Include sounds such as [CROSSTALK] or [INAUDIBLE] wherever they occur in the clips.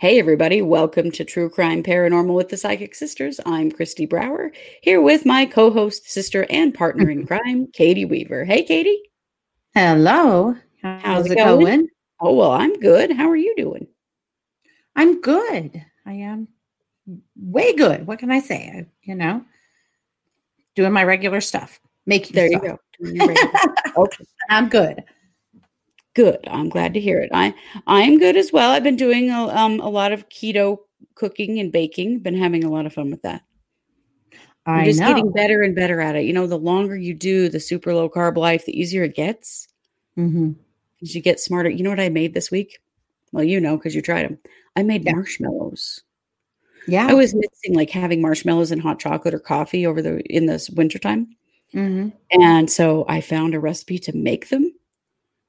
Hey, everybody, welcome to True Crime Paranormal with the Psychic Sisters. I'm Kristi Brower, here with my co host, sister, and partner in [LAUGHS] crime, Katie Weaver. Hey, Katie. Hello. How's, How's it going? going? Oh, well, I'm good. How are you doing? I'm good. I am way good. What can I say? I, you know, doing my regular stuff. Making there stuff. you go. [LAUGHS] okay. I'm good. Good. I'm glad to hear it. I I am good as well. I've been doing a, um, a lot of keto cooking and baking. Been having a lot of fun with that. I'm just know. getting better and better at it. You know, the longer you do the super low carb life, the easier it gets. Mm-hmm. As you get smarter. You know what I made this week? Well, you know because you tried them. I made yeah. marshmallows. Yeah, I was missing like having marshmallows and hot chocolate or coffee over the in this wintertime. Mm-hmm. And so I found a recipe to make them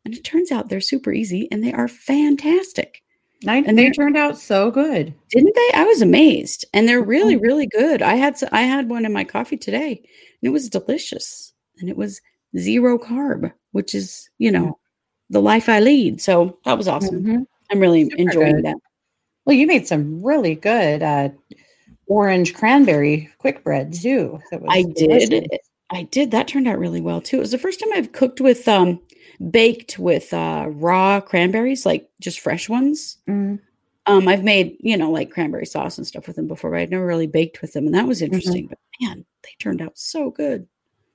and it turns out they're super easy and they are fantastic. I, and they turned out so good, didn't they? I was amazed, and they're really, really good. I had I had one in my coffee today, and it was delicious, and it was zero carb, which is you know the life I lead. So that was awesome. Mm-hmm. I'm really super enjoying good. that. Well, you made some really good uh, orange cranberry quick bread too. I delicious. did. I did. That turned out really well too. It was the first time I've cooked with um baked with uh, raw cranberries, like just fresh ones. Mm. Um, I've made, you know, like cranberry sauce and stuff with them before, but I'd never really baked with them. And that was mm-hmm. interesting. Mm-hmm. But man, they turned out so good.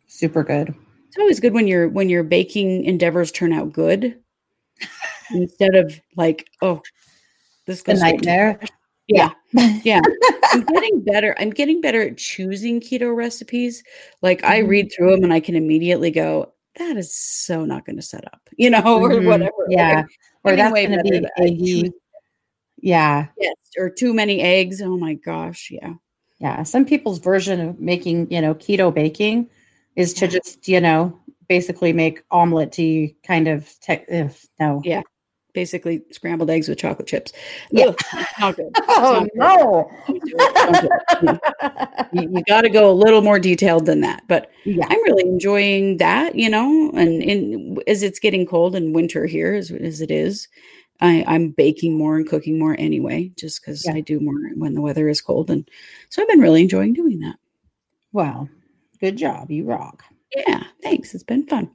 Super good. It's always good when your when your baking endeavors turn out good. [LAUGHS] instead of like, oh, this goes a nightmare. Yeah. Yeah. [LAUGHS] I'm getting better. I'm getting better at choosing keto recipes. Like mm-hmm. I read through them and I can immediately go, that is so not going to set up, you know, [LAUGHS] mm-hmm. or whatever. Yeah. Or, or that's going to be eggy. Yeah. Yes. Or too many eggs. Oh my gosh. Yeah. Yeah. Some people's version of making, you know, keto baking is to just, you know, basically make omeletty kind of tech. If, no. Yeah basically scrambled eggs with chocolate chips. Yeah. Ugh, [LAUGHS] oh, no. you, you got to go a little more detailed than that. But yeah. I'm really enjoying that, you know, and in, as it's getting cold and winter here as, as it is, I, I'm baking more and cooking more anyway, just because yeah. I do more when the weather is cold. And so I've been really enjoying doing that. Wow. Good job. You rock. Yeah. Thanks. It's been fun.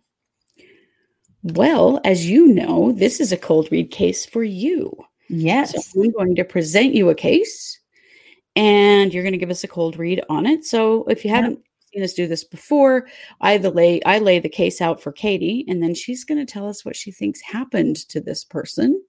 Well, as you know, this is a cold read case for you. Yes. So I'm going to present you a case and you're going to give us a cold read on it. So if you haven't seen us do this before, I the lay I lay the case out for Katie and then she's going to tell us what she thinks happened to this person.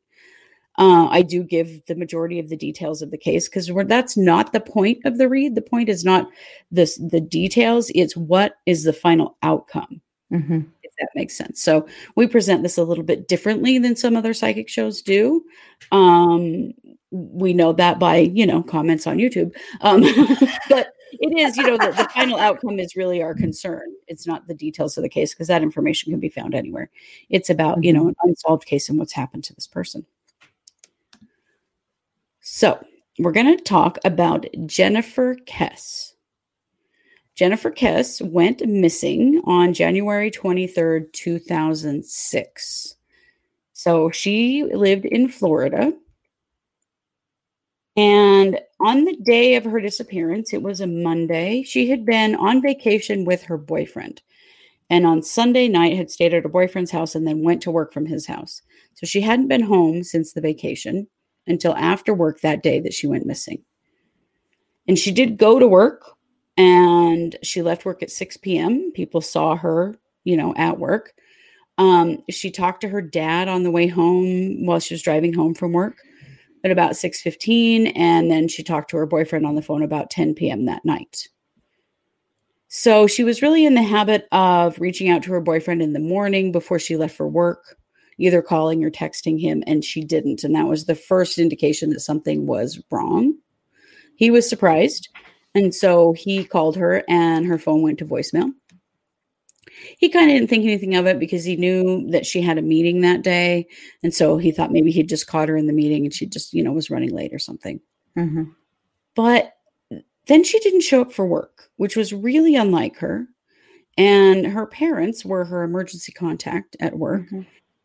Uh, I do give the majority of the details of the case because that's not the point of the read. The point is not this the details; it's what is the final outcome. Mm-hmm that makes sense. So we present this a little bit differently than some other psychic shows do. Um, we know that by you know comments on YouTube, um, [LAUGHS] but it is you know the, the final outcome is really our concern. It's not the details of the case because that information can be found anywhere. It's about you know an unsolved case and what's happened to this person. So we're going to talk about Jennifer Kesse. Jennifer Kesse went missing on January 23rd, 2006. So she lived in Florida. And on the day of her disappearance, it was a Monday, she had been on vacation with her boyfriend. And on Sunday night, had stayed at her boyfriend's house and then went to work from his house. So she hadn't been home since the vacation until after work that day that she went missing. And she did go to work and she left work at 6 p.m. People saw her, you know, at work. Um, she talked to her dad on the way home while she was driving home from work at about 6:15 and then she talked to her boyfriend on the phone about 10 p.m. that night. So she was really in the habit of reaching out to her boyfriend in the morning before she left for work, either calling or texting him and she didn't and that was the first indication that something was wrong. He was surprised and so he called her and her phone went to voicemail. He kind of didn't think anything of it because he knew that she had a meeting that day. And so he thought maybe he'd just caught her in the meeting and she just, you know, was running late or something. Mm-hmm. But then she didn't show up for work, which was really unlike her. And her parents were her emergency contact at work. Mm-hmm.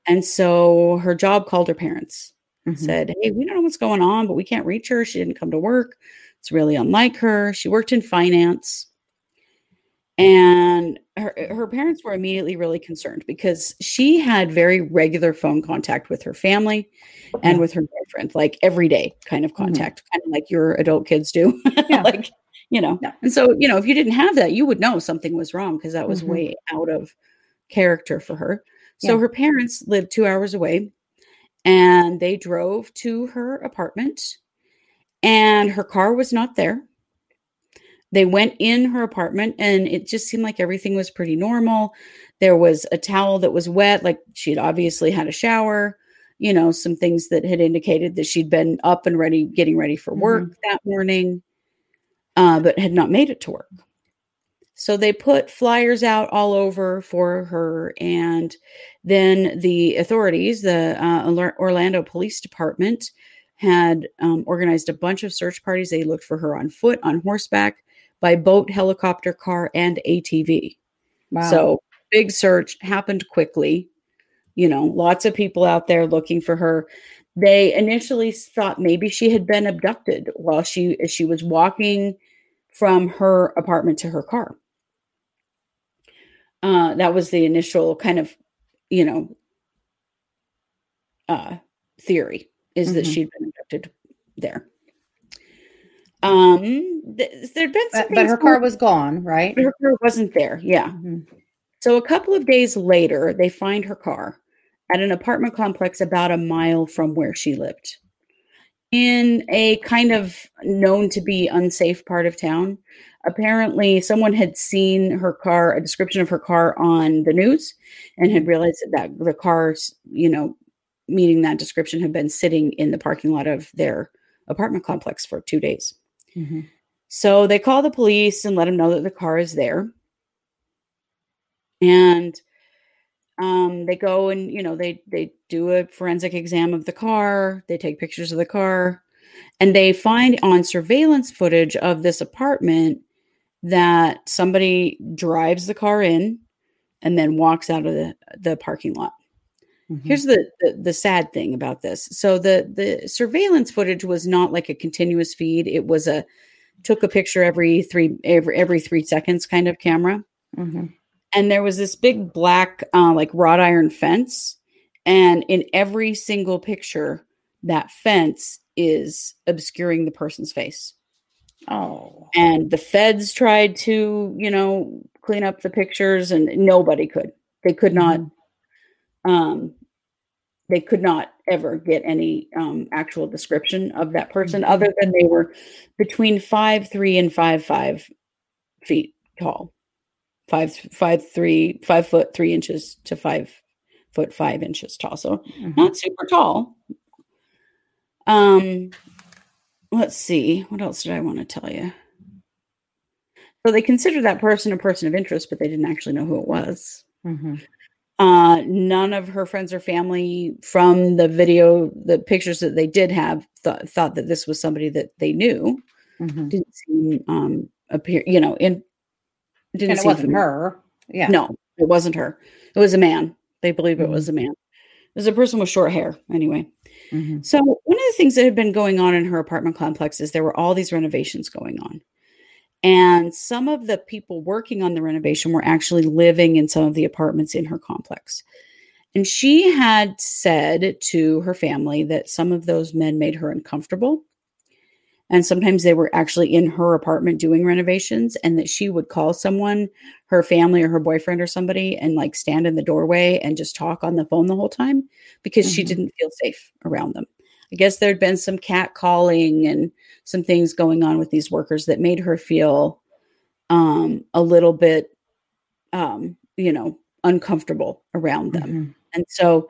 And so her job called her parents. Mhm. said, Hey, we don't know what's going on, but we can't reach her. She didn't come to work. It's really unlike her. She worked in finance. And her, her parents were immediately really concerned because she had very regular phone contact with her family and with her boyfriend, like every day kind of Mhm. contact, kind of like your adult kids do. [LAUGHS] Yeah. like, you know, Yeah. and so, you know, if you didn't have that, you would know something was wrong because that was Mhm. way out of character for her. So Yeah. her parents lived two hours away and they drove to her apartment and her car was not there. They went in her apartment and it just seemed like everything was pretty normal. There was a towel that was wet, like she'd obviously had a shower, you know, some things that had indicated that she'd been up and ready, getting ready for work that morning, uh, but had not made it to work. So they put flyers out all over for her. And then the authorities, the uh, Orlando Police Department, had um, organized a bunch of search parties. They looked for her on foot, on horseback, by boat, helicopter, car, and ATV. Wow. So big search happened quickly. You know, lots of people out there looking for her. They initially thought maybe she had been abducted while she as she was walking from her apartment to her car. Uh, that was the initial kind of, you know, uh, theory is that Mhm. she'd been there. Um, th- there'd been some but, but her car was gone, right? her car wasn't there. Yeah. Mhm. So a couple of days later, they find her car at an apartment complex about a mile from where she lived in a kind of known to be unsafe part of town. Apparently, someone had seen her car, a description of her car on the news, and had realized that, that the cars, you know, meeting that description have been sitting in the parking lot of their apartment complex for two days. Mhm. So they call the police and let them know that the car is there. And um, they go and you know they they do a forensic exam of the car. They take pictures of the car, and they find on surveillance footage of this apartment that somebody drives the car in and then walks out of the the parking lot. Mhm. Here's the, the the sad thing about this. So the the surveillance footage was not like a continuous feed. It was a took a picture every three every every three seconds kind of camera. Mhm. And there was this big black uh, like wrought iron fence, and in every single picture, that fence is obscuring the person's face. Oh. And the feds tried to you know clean up the pictures, and nobody could. They could not Mhm. Um, they could not ever get any um, actual description of that person Mhm. other than they were between five three and five five feet tall five five three five foot three inches to five foot five inches tall so Mhm. not super tall um let's see what else did i want to tell you so they considered that person a person of interest but they didn't actually know who it was Mhm. Uh, none of her friends or family from the video, the pictures that they did have, th- thought that this was somebody that they knew. Mhm. Didn't seem um, appear, you know, in didn't And it seem wasn't familiar. her. Yeah. No, it wasn't her. It was a man. They believe it Mhm. was a man. It was a person with short hair. Anyway, Mhm. so one of the things that had been going on in her apartment complex is there were all these renovations going on. And some of the people working on the renovation were actually living in some of the apartments in her complex. And she had said to her family that some of those men made her uncomfortable. And sometimes they were actually in her apartment doing renovations, and that she would call someone, her family or her boyfriend or somebody, and like stand in the doorway and just talk on the phone the whole time because she Mhm. didn't feel safe around them. I guess there'd been some cat calling and some things going on with these workers that made her feel um, a little bit, um, you know, uncomfortable around them. Mhm. And so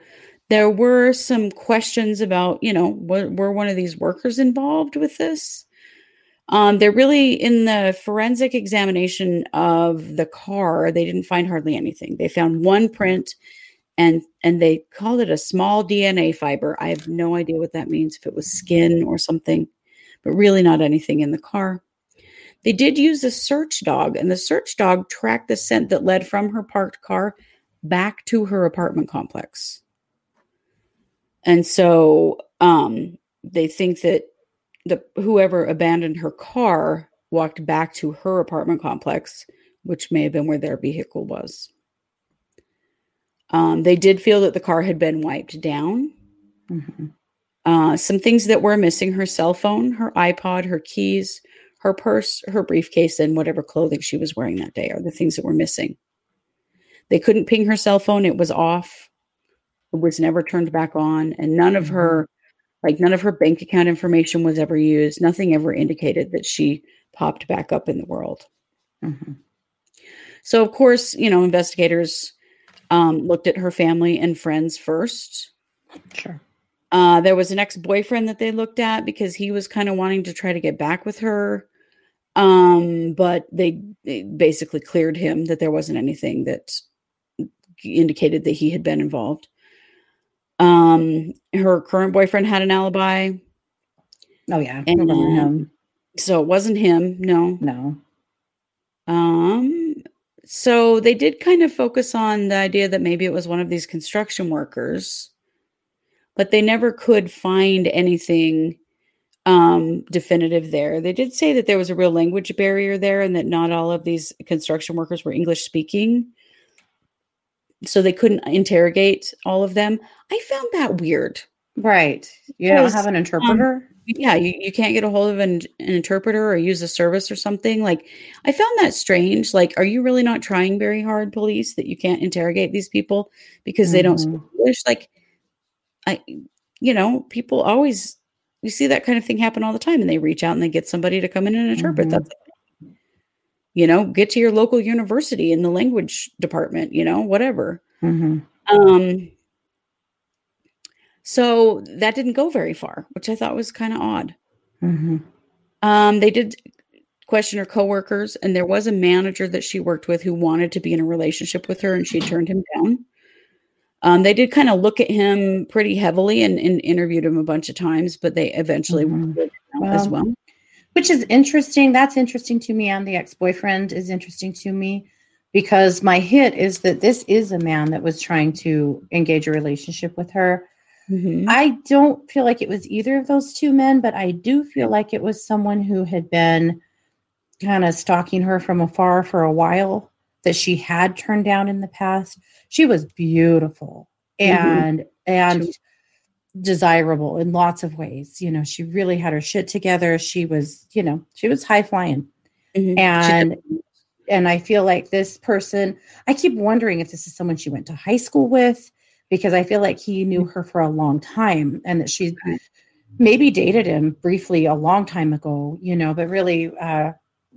there were some questions about, you know, were, were one of these workers involved with this? Um, they're really in the forensic examination of the car. They didn't find hardly anything. They found one print, and and they called it a small DNA fiber. I have no idea what that means. If it was skin or something, but really not anything in the car. They did use a search dog, and the search dog tracked the scent that led from her parked car back to her apartment complex. And so Um, they think that the whoever abandoned her car walked back to her apartment complex, which may have been where their vehicle was. Um, they did feel that the car had been wiped down. Mm-hmm. Uh, some things that were missing her cell phone, her iPod, her keys, her purse, her briefcase, and whatever clothing she was wearing that day are the things that were missing. They couldn't ping her cell phone, it was off, it was never turned back on, and none of her like none of her bank account information was ever used. Nothing ever indicated that she popped back up in the world. Mm-hmm. So, of course, you know, investigators um, looked at her family and friends first. Sure. Uh, there was an ex boyfriend that they looked at because he was kind of wanting to try to get back with her. Um, but they, they basically cleared him that there wasn't anything that indicated that he had been involved. Um, her current boyfriend had an alibi. Oh yeah, And- him? So it wasn't him, no. No. Um, so they did kind of focus on the idea that maybe it was one of these construction workers, but they never could find anything um definitive there. They did say that there was a real language barrier there and that not all of these construction workers were English speaking. So they couldn't interrogate all of them. I found that weird. Right. You don't have an interpreter. Yeah you, you can't get a hold of an, an interpreter or use a service or something like i found that strange like are you really not trying very hard police that you can't interrogate these people because they don't speak Mhm. english like i you know people always you see that kind of thing happen all the time and they reach out and they get somebody to come in and interpret Mhm. that's you know get to your local university in the language department you know whatever Mhm. um so that didn't go very far which i thought was kind of odd Mhm. um, they did question her coworkers, and there was a manager that she worked with who wanted to be in a relationship with her, and she turned him down. Um, they did kind of look at him pretty heavily and, and interviewed him a bunch of times, but they eventually Mhm. him out as Well, well. Which is interesting. That's interesting to me. And the ex boyfriend is interesting to me because my hit is that this is a man that was trying to engage a relationship with her. Mhm. I don't feel like it was either of those two men, but I do feel like it was someone who had been kind of stalking her from afar for a while that she had turned down in the past. She was beautiful and and She- desirable in lots of ways. You know, she really had her shit together. She was, you know, she was high flying. Mhm. And and I feel like this person, I keep wondering if this is someone she went to high school with because I feel like he knew her for a long time and that she maybe dated him briefly a long time ago, you know, but really uh,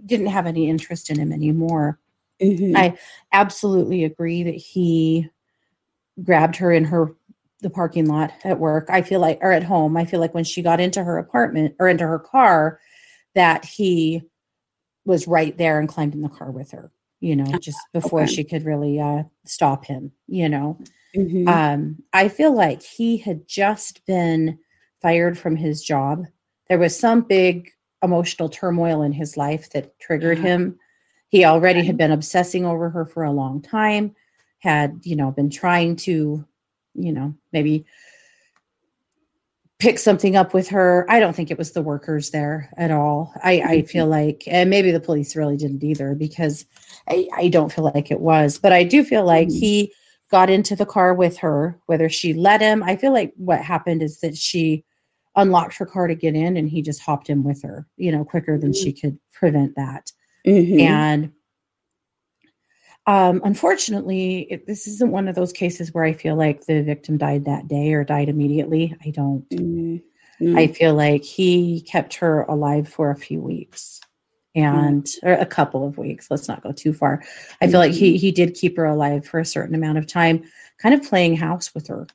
didn't have any interest in him anymore. Mhm. I absolutely agree that he grabbed her in her the parking lot at work. I feel like or at home. I feel like when she got into her apartment or into her car that he was right there and climbed in the car with her, you know, just before okay. she could really uh stop him, you know. Mhm. Um I feel like he had just been fired from his job. There was some big emotional turmoil in his life that triggered Yeah. him. He already had been obsessing over her for a long time, had, you know, been trying to, you know, maybe pick something up with her. I don't think it was the workers there at all. I, I feel like, and maybe the police really didn't either because I, I don't feel like it was, but I do feel like Mhm. he got into the car with her, whether she let him. I feel like what happened is that she unlocked her car to get in and he just hopped in with her, you know, quicker than she could prevent that. Mhm. And um, unfortunately, it, this isn't one of those cases where I feel like the victim died that day or died immediately. I don't. Mhm. Mhm. I feel like he kept her alive for a few weeks and or a couple of weeks. Let's not go too far. I feel like he he did keep her alive for a certain amount of time, kind of playing house with her,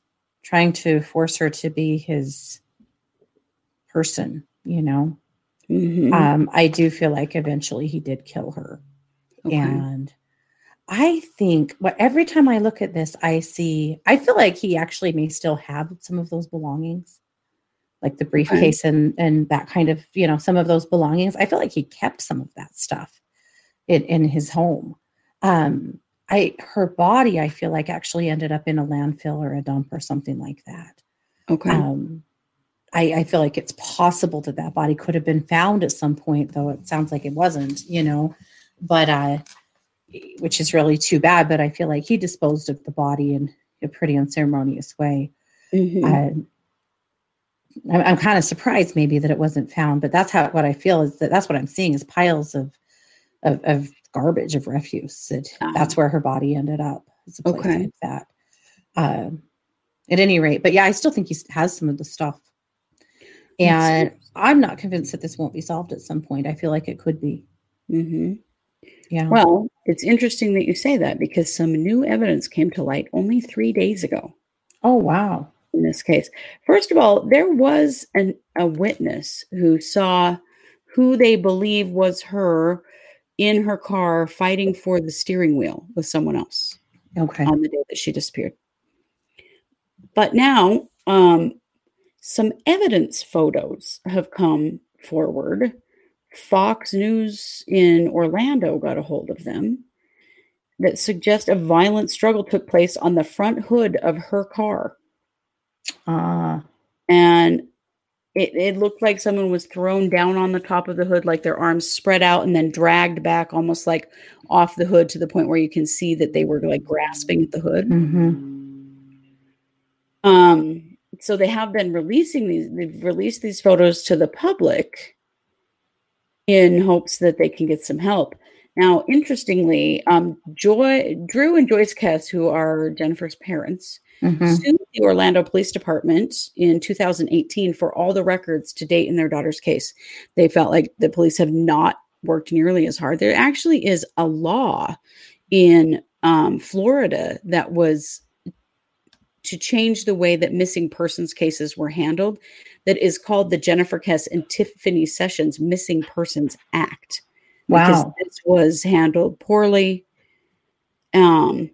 trying to force her to be his person, you know. Mhm. Um, I do feel like eventually he did kill her. Okay. And I think what every time I look at this, I see, I feel like he actually may still have some of those belongings, like the briefcase and and that kind of, you know, some of those belongings. I feel like he kept some of that stuff in, in his home. Um, I her body, I feel like actually ended up in a landfill or a dump or something like that. Okay. Um, I, I feel like it's possible that that body could have been found at some point, though it sounds like it wasn't, you know. But uh, which is really too bad. But I feel like he disposed of the body in a pretty unceremonious way. Mm-hmm. Uh, I'm, I'm kind of surprised maybe that it wasn't found, but that's how what I feel is that that's what I'm seeing is piles of of, of garbage of refuse. That uh-huh. that's where her body ended up. It's a place okay. like that. Um, at any rate, but yeah, I still think he has some of the stuff and I'm not convinced that this won't be solved at some point. I feel like it could be. Mm-hmm. Yeah. Well, it's interesting that you say that because some new evidence came to light only three days ago. Oh, wow. In this case, first of all, there was an, a witness who saw who they believe was her in her car fighting for the steering wheel with someone else. Okay. On the day that she disappeared. But now, um, some evidence photos have come forward. Fox News in Orlando got a hold of them that suggest a violent struggle took place on the front hood of her car. Uh, and it, it looked like someone was thrown down on the top of the hood, like their arms spread out and then dragged back almost like off the hood to the point where you can see that they were like grasping at the hood. Mm-hmm. Um, so they have been releasing these they've released these photos to the public in hopes that they can get some help now interestingly um, joy drew and joyce kesse who are jennifer's parents mm-hmm. sued the orlando police department in 2018 for all the records to date in their daughter's case they felt like the police have not worked nearly as hard there actually is a law in um, florida that was to change the way that missing persons cases were handled that is called the Jennifer Kesse and Tiffany Sessions Missing Persons Act. Wow. Because this was handled poorly. Um,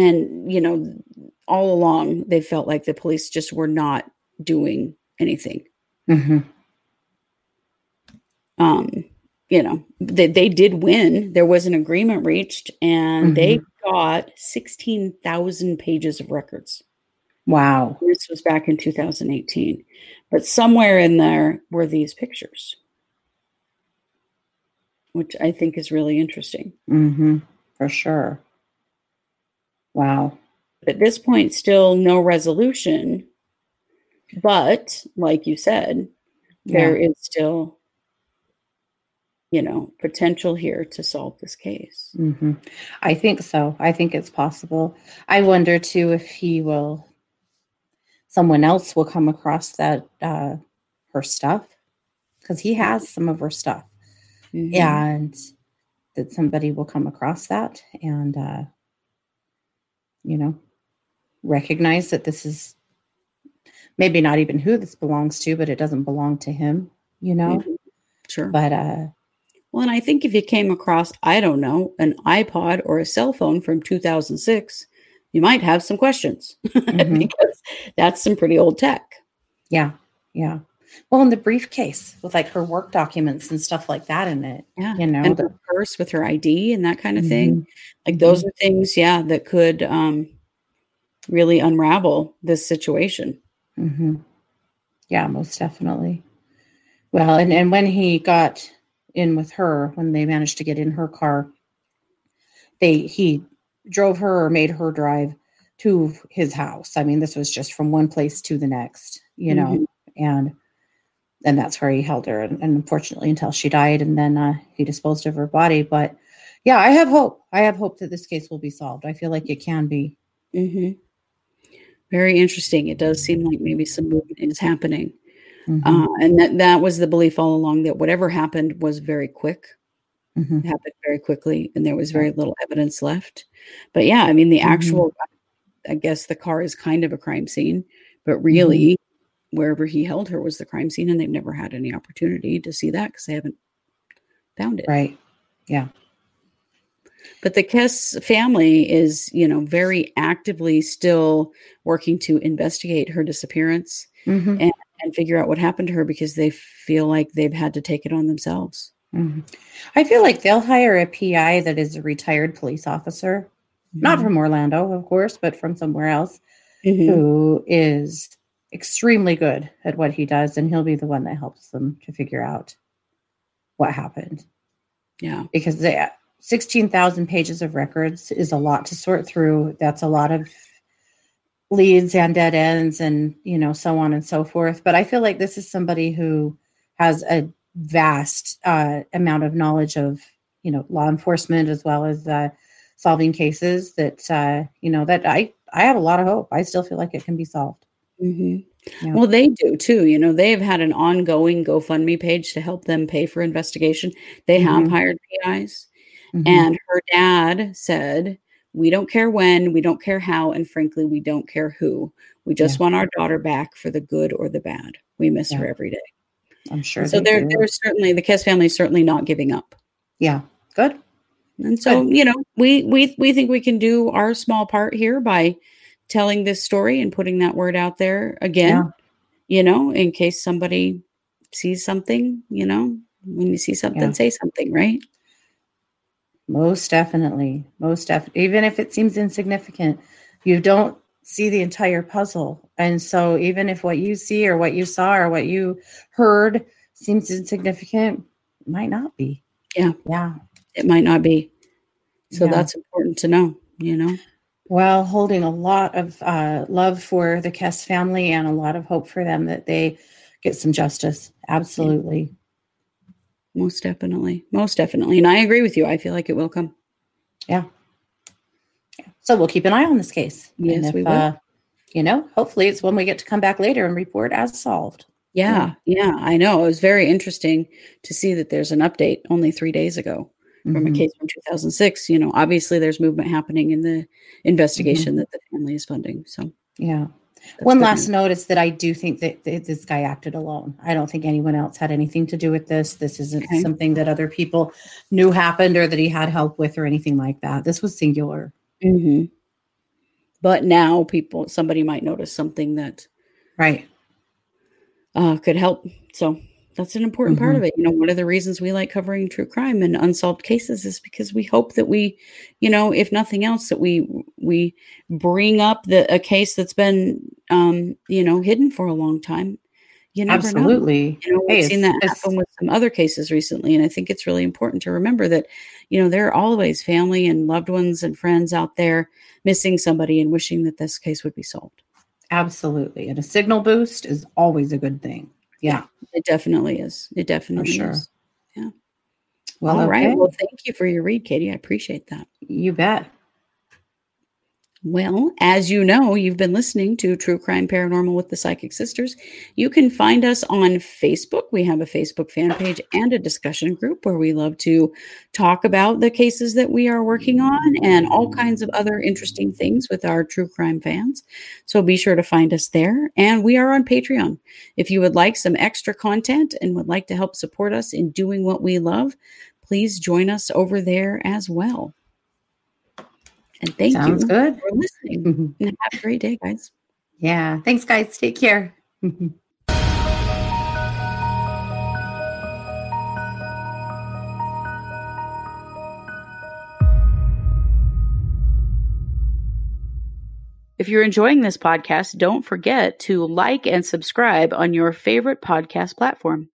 and, you know, all along they felt like the police just were not doing anything. Mm-hmm. Um, you know, they, they did win. There was an agreement reached, and mm-hmm. they got 16,000 pages of records. Wow. This was back in 2018. But somewhere in there were these pictures, which I think is really interesting. Mm-hmm. For sure. Wow. At this point, still no resolution. But like you said, there yeah. is still you know, potential here to solve this case. Mm-hmm. I think so. I think it's possible. I wonder too if he will, someone else will come across that uh, her stuff because he has some of her stuff, mm-hmm. and that somebody will come across that and, uh, you know, recognize that this is maybe not even who this belongs to, but it doesn't belong to him. You know. Mm-hmm. Sure. But uh well, and I think if you came across, I don't know, an iPod or a cell phone from 2006, you might have some questions [LAUGHS] mm-hmm. because that's some pretty old tech. Yeah. Yeah. Well, in the briefcase with like her work documents and stuff like that in it. Yeah. You know, and the purse with her ID and that kind of mm-hmm. thing. Like those mm-hmm. are things, yeah, that could um, really unravel this situation. Mm-hmm. Yeah, most definitely. Well, and, and when he got in with her when they managed to get in her car. They he drove her or made her drive to his house. I mean, this was just from one place to the next, you know, mm-hmm. and and that's where he held her, and, and, unfortunately, until she died, and then uh, he disposed of her body. But yeah, I have hope. I have hope that this case will be solved. I feel like it can be. Mm-hmm. Very interesting. It does seem like maybe some movement is happening. Mm-hmm. Uh, and that, that was the belief all along that whatever happened was very quick, mm-hmm. happened very quickly, and there was very little evidence left. But yeah, I mean, the mm-hmm. actual, I guess the car is kind of a crime scene, but really, mm-hmm. Wherever he held her was the crime scene, and they've never had any opportunity to see that because they haven't found it. Right. Yeah. But the Kesse family is, you know, very actively still working to investigate her disappearance. Mm-hmm. And and figure out what happened to her because they feel like they've had to take it on themselves. Mm-hmm. I feel like they'll hire a PI that is a retired police officer, mm-hmm. not from Orlando, of course, but from somewhere else, mm-hmm. who is extremely good at what he does, and he'll be the one that helps them to figure out what happened. Yeah. Because they, 16,000 pages of records is a lot to sort through. That's a lot of leads and dead ends and, you know, so on and so forth. But I feel like this is somebody who has a vast uh, amount of knowledge of, you know, law enforcement as well as uh, solving cases that, uh, you know, that I, I have a lot of hope. I still feel like it can be solved. Mm-hmm. Yeah. Well, they do too. You know, they have had an ongoing GoFundMe page to help them pay for investigation. They mm-hmm. have hired PIs. Mm-hmm. And her dad said, We don't care when, we don't care how, and frankly, we don't care who. We just yeah. want our daughter back for the good or the bad. We miss yeah. her every day. I'm sure. So they're, they're certainly, the Kesse family is certainly not giving up. Yeah. Good. And so, good. you know, we, we, we think we can do our small part here by telling this story and putting that word out there again, yeah. you know, in case somebody sees something, you know, when you see something, yeah. say something, right? Most definitely. Most definitely. Even if it seems insignificant, you don't see the entire puzzle. And so, even if what you see or what you saw or what you heard seems insignificant, it might not be. Yeah. Yeah. It might not be. So, yeah. that's important to know, you know? Well, holding a lot of uh, love for the Kesse family and a lot of hope for them that they get some justice. Absolutely. Most definitely. Most definitely. And I agree with you. I feel like it will come. Yeah. So we'll keep an eye on this case. Yes, if, we will. Uh, you know, hopefully it's when we get to come back later and report as solved. Yeah, yeah, yeah, I know. It was very interesting to see that there's an update only three days ago mm-hmm. from a mm-hmm. case from 2006. You know, obviously there's movement happening in the investigation mm-hmm. that the family is funding. So, yeah. One last note is that I do think that, this guy acted alone. I don't think anyone else had anything to do with this. This isn't okay. something that other people knew happened or that he had help with or anything like that. This was singular. Mm-hmm. But now people, somebody might notice something that, right, uh, could help. So that's an important mm-hmm. part of it. You know, one of the reasons we like covering true crime and unsolved cases is because we hope that we, you know, if nothing else, that we we bring up the a case that's been, um, you know, hidden for a long time. You never Absolutely. know. You know, we've hey, seen that happen with some other cases recently, and I think it's really important to remember that, you know, there are always family and loved ones and friends out there missing somebody and wishing that this case would be solved. Absolutely, and a signal boost is always a good thing. Yeah, it definitely is. It definitely sure. is. Yeah. Well, all okay. right. Well, thank you for your read, Katie. I appreciate that. You bet. Well, as you know, you've been listening to True Crime Paranormal with the Psychic Sisters. You can find us on Facebook. We have a Facebook fan page and a discussion group where we love to talk about the cases that we are working on and all kinds of other interesting things with our true crime fans. So be sure to find us there. And we are on Patreon. If you would like some extra content and would like to help support us in doing what we love, please join us over there as well. And thank Sounds you good. for listening. Mm-hmm. And have a great day, guys. Yeah. Thanks, guys. Take care. If you're enjoying this podcast, don't forget to like and subscribe on your favorite podcast platform.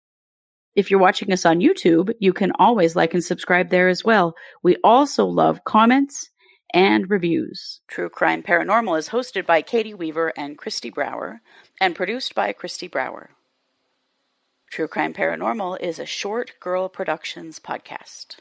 If you're watching us on YouTube, you can always like and subscribe there as well. We also love comments and reviews. True Crime Paranormal is hosted by Katie Weaver and Kristi Brower and produced by Kristi Brower. True Crime Paranormal is a Short Girl Productions podcast.